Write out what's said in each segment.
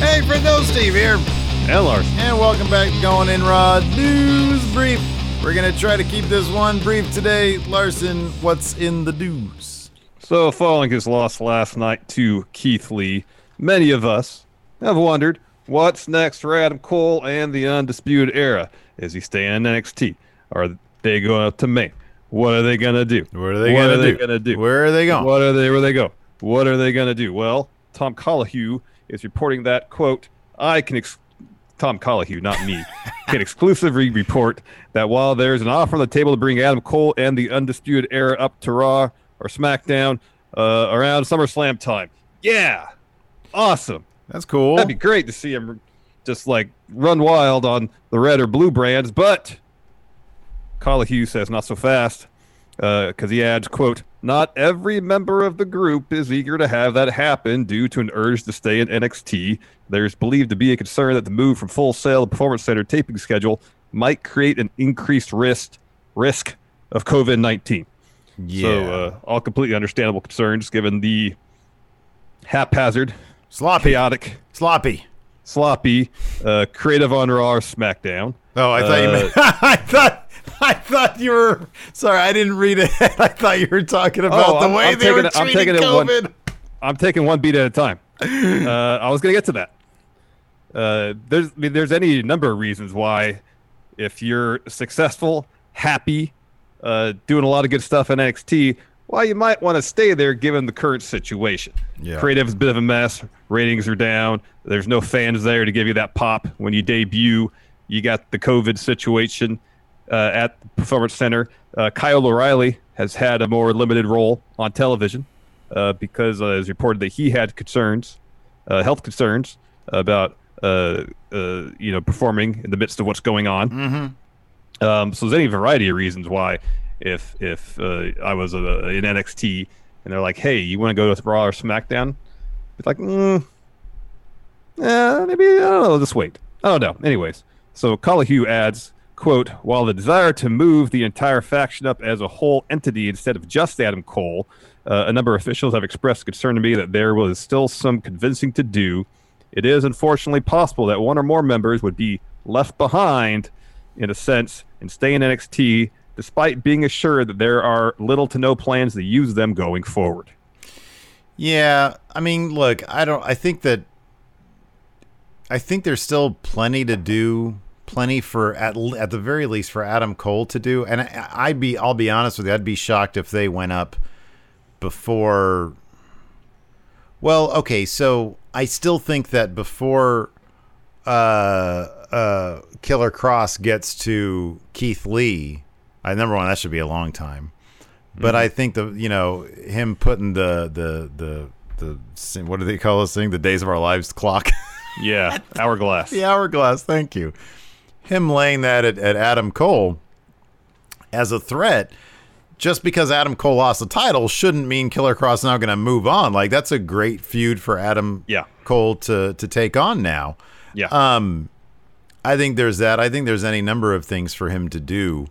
Hey, Fredo Steve here. And Lars. And welcome back to Going In Raw News Brief. We're going to try to keep this one brief today. Larson, what's in the news? So, following his loss last night to Keith Lee, many of us have wondered what's next for Adam Cole and the Undisputed Era. Is he staying in NXT? Are they going up to main? What are they going to do? What are they going to do? do? Where are they going? What are they? Where they go? What are they going to do? Well, Tom Colohue is reporting that quote. I can. Ex- Tom Colohue, not me, can exclusively report that while there's an offer on the table to bring Adam Cole and the Undisputed Era up to Raw or SmackDown uh, around SummerSlam time. Yeah, awesome. That's cool. That'd be great to see him just like run wild on the red or blue brands, but Colohue says not so fast because he adds, "quote Not every member of the group is eager to have that happen due to an urge to stay in NXT. There's believed to be a concern that the move from Full Sail to Performance Center taping schedule might create an increased risk risk of COVID nineteen. yeah. So, uh, all completely understandable concerns given the haphazard, sloppy. chaotic, Sloppy. sloppy, uh, creative on Raw or SmackDown. Oh, I thought you Uh, meant. I thought. I thought you were. Sorry, I didn't read it. I thought you were talking about Oh, the I'm- way I'm they taking were it- I'm taking it one- I'm taking one beat at a time. Uh, I was going to get to that. Uh, there's I mean, there's any number of reasons why, if you're successful, happy, uh, doing a lot of good stuff in NXT, why you might want to stay there given the current situation. Yeah. Creative's a bit of a mess. Ratings are down. There's no fans there to give you that pop when you debut. You got the COVID situation uh, at the Performance Center. Uh, Kyle O'Reilly has had a more limited role on television uh, because uh, it was reported that he had concerns, uh, health concerns about uh, uh, you know performing in the midst of what's going on. Mm-hmm. Um, so there's any variety of reasons why, if if uh, I was in NXT and they're like, "Hey, you want to go with Raw or SmackDown?" It's like, mm, eh, maybe I don't know. Just wait. I don't know. Anyways, so Colohue adds, "quote While the desire to move the entire faction up as a whole entity instead of just Adam Cole, uh, a number of officials have expressed concern to me that there was still some convincing to do. It is unfortunately possible that one or more members would be left behind, in a sense, and stay in NXT." Despite being assured that there are little to no plans to use them going forward. Yeah, I mean, look, I don't. I think that. I think there's still plenty to do, plenty for at at the very least for Adam Cole to do, and I, I'd be. I'll be honest with you. I'd be shocked if they went up before. Well, okay, so I still think that before uh, uh, Killer Kross gets to Keith Lee, I number one that should be a long time. But I think the you know him putting the the the the what do they call this thing? The days of our lives clock. Yeah, hourglass. the hourglass. Thank you. Him laying that at, at Adam Cole as a threat, just because Adam Cole lost the title, shouldn't mean Killer Kross now going to move on. Like that's a great feud for Adam Yeah. Cole to to take on now. Yeah. Um, I think there's that. I think there's any number of things for him to do.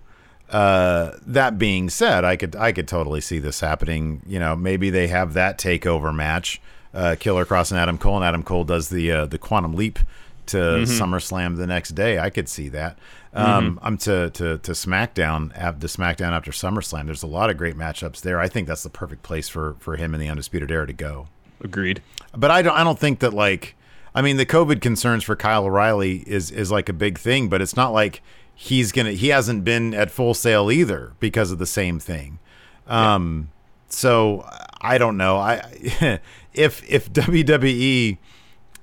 Uh, that being said, I could I could totally see this happening. You know, maybe they have that takeover match, uh, Killer Kross and Adam Cole, and Adam Cole does the uh, the Quantum Leap to SummerSlam the next day. I could see that. Um, I'm to to to SmackDown the SmackDown after SummerSlam. There's a lot of great matchups there. I think that's the perfect place for for him in the Undisputed Era to go Agreed. but I don't I don't think that like I mean the COVID concerns for Kyle O'Reilly is is like a big thing, but it's not like he's gonna he hasn't been at Full Sail either because of the same thing. Um so I don't know. I if if WWE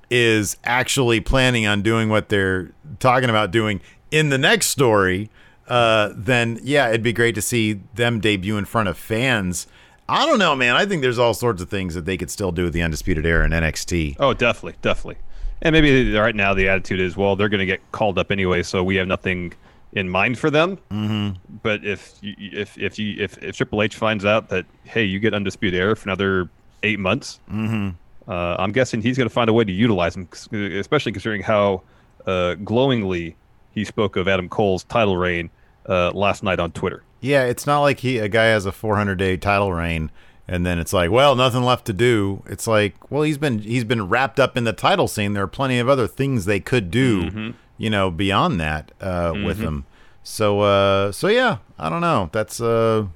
is actually planning on doing what they're talking about doing in the next story, uh, then yeah, it'd be great to see them debut in front of fans. I don't know, man. I think there's all sorts of things that they could still do with the Undisputed Era in NXT. Oh, definitely, definitely. And maybe right now the attitude is, well, they're going to get called up anyway, so we have nothing in mind for them. Mm-hmm. But if you, if if you if, if Triple H finds out that hey, you get Undisputed Era for another eight months, Mm-hmm. Uh, I'm guessing he's going to find a way to utilize them, especially considering how uh, glowingly he spoke of Adam Cole's title reign uh, last night on Twitter. Yeah, it's not like he a guy has a 400 day title reign and then it's like, well, nothing left to do. It's like, well, he's been he's been wrapped up in the title scene. There are plenty of other things they could do, you know, beyond that uh, with him. So, uh, so yeah, I don't know. That's uh,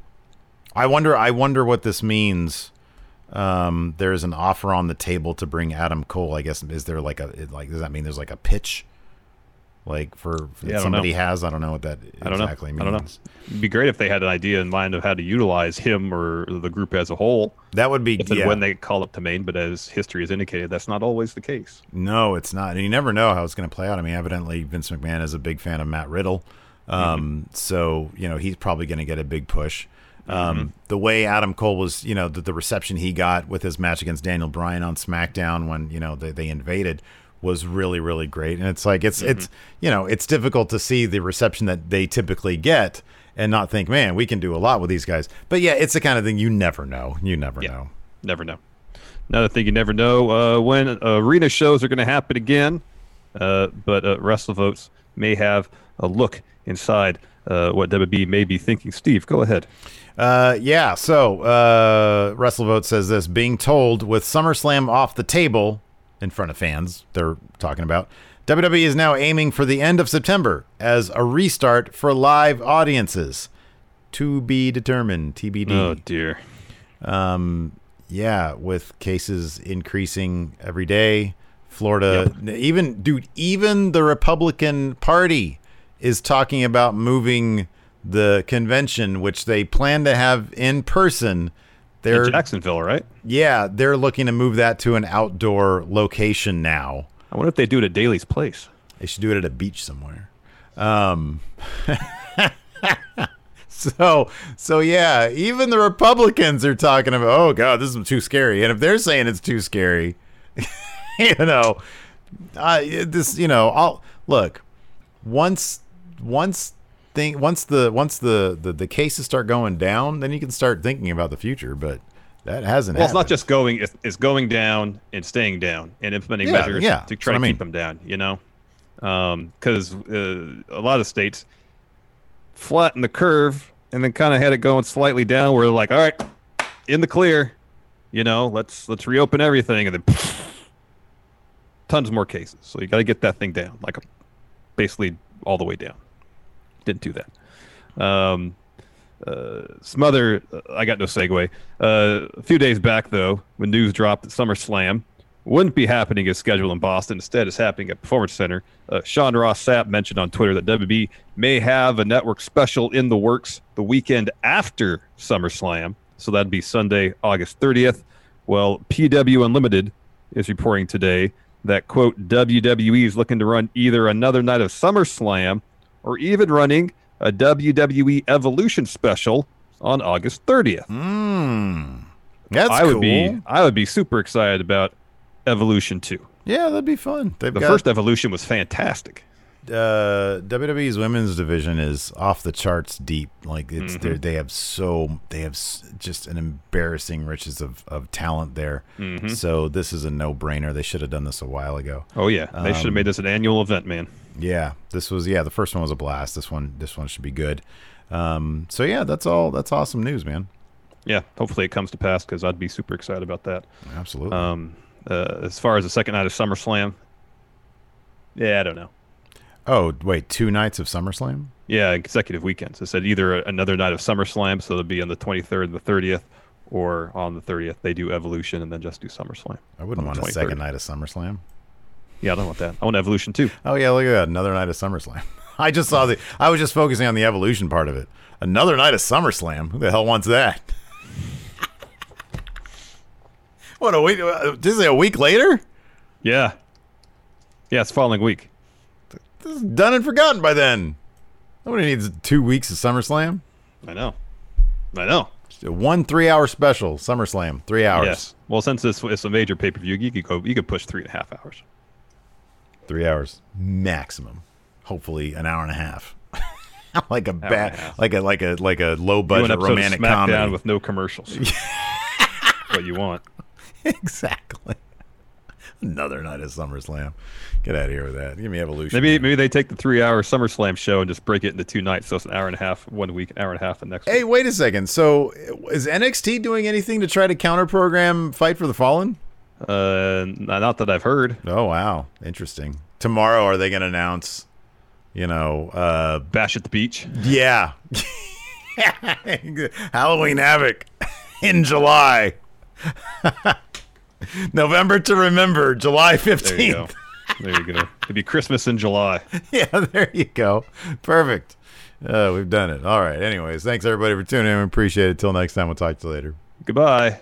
I wonder. I wonder what this means. Um, there's an offer on the table to bring Adam Cole. I guess is there like a like does that mean there's like a pitch? Like for Yeah, I that don't somebody know. has, I don't know what that I don't exactly know. means. I don't know. It'd be great if they had an idea in mind of how to utilize him or the group as a whole. That would be yeah. when they call up to main, but as history has indicated, that's not always the case. No, it's not. And you never know how it's going to play out. I mean, evidently Vince McMahon is a big fan of Matt Riddle. Um, so, you know, he's probably going to get a big push. Um, The way Adam Cole was, you know, the, the reception he got with his match against Daniel Bryan on SmackDown when, you know, they, they invaded was really, really great. And it's like, it's, it's, you know, it's difficult to see the reception that they typically get and not think, man, we can do a lot with these guys. But yeah, it's the kind of thing you never know. You never Yeah. know. Never know. Another thing you never know uh, when arena shows are going to happen again. Uh, but uh, WrestleVotes may have a look inside uh, what WB may be thinking. Steve, go ahead. Uh, yeah. So, uh, WrestleVote says this: being told with SummerSlam off the table in front of fans, they're talking about. WWE is now aiming for the end of September as a restart for live audiences. To be determined. TBD. Oh dear. Yeah, with cases increasing every day. Florida, even dude, even the Republican Party is talking about moving the convention, which they plan to have in person. They're In Jacksonville, right? yeah, they're looking to move that to an outdoor location now. I wonder if they do it at Daily's Place. They should do it at a beach somewhere. Um, so so yeah, even the Republicans are talking about, oh god, this is too scary. And if they're saying it's too scary, you know, uh, this you know, I'll look once once thing once the once the, the the cases start going down, then you can start thinking about the future. But that hasn't. Well, it's not just going; it's, it's going down and staying down and implementing Yeah, measures yeah, to try to I keep them down. You know, because uh, a lot of states flatten the curve and then kind of had it going slightly down. Where they're like, all right, in the clear. You know, let's let's reopen everything, and then tons more cases. So you got to get that thing down, like basically all the way down. Didn't do that. Um, uh, some other, uh, I got no segue. Uh, a few days back, though, when news dropped that SummerSlam wouldn't be happening as scheduled in Boston, instead, it's happening at Performance Center. Uh, Sean Ross Sapp mentioned on Twitter that WB may have a network special in the works the weekend after SummerSlam. So that'd be Sunday, August 30th. Well, PW Unlimited is reporting today that, quote, WWE is looking to run either another night of SummerSlam or even running a WWE Evolution special on August 30th. Mm, that's I would cool. be I would be super excited about Evolution 2. yeah, that'd be fun. They've The got, first Evolution was fantastic. Uh, WWE's women's division is off the charts deep. Like it's Mm-hmm. they're have so they have just an embarrassing riches of, of talent there. Mm-hmm. So this is a no brainer. They should have done this a while ago. Oh yeah, they should have made this an annual event, man. Yeah, this was yeah the first one was a blast. This one this one should be good. Um, so yeah, that's all. That's awesome news, man. Yeah, hopefully it comes to pass because I'd be super excited about that. Absolutely. Um, uh, as far as the second night of SummerSlam, yeah, I don't know. Oh wait, two nights of SummerSlam. Yeah, consecutive weekends. I said either another night of SummerSlam, so it'll be on the 23rd and the 30th, or on the 30th they do Evolution and then just do SummerSlam. I wouldn't want the a second night of SummerSlam. Yeah, I don't want that. I want Evolution too. Oh yeah, look at that. Another night of SummerSlam. I just saw the I was just focusing on the evolution part of it. Another night of SummerSlam. Who the hell wants that? what a week uh, this is a week later? Yeah. Yeah, it's following week. This is done and forgotten by then. Nobody needs two weeks of SummerSlam. I know. I know. One three-hour special, SummerSlam, three hours. Yes. Well, since this it's a major pay per view, you could go. You could push three and a half hours. Three hours maximum. Hopefully, an hour and a half. like a bad, like a like a like a low-budget romantic comedy. with no commercials. what you want? exactly. Another night of SummerSlam. Get out of here with that. Give me Evolution. Maybe maybe they take the three hour SummerSlam show and just break it into two nights. So it's an hour and a half one week, an hour and a half the next. Hey, week. wait a second. So, is NXT doing anything to try to counter program Fight for the Fallen? Uh, not that I've heard. Oh wow, interesting. Tomorrow, are they going to announce? You know, uh, Bash at the beach. yeah, Halloween Havoc in July. November to remember, July There you go. fifteenth. There you go. It'd be Christmas in July. yeah, there you go. Perfect. Uh, we've done it. All right. Anyways, thanks everybody for tuning in. We appreciate it. Till next time, we'll talk to you later. Goodbye.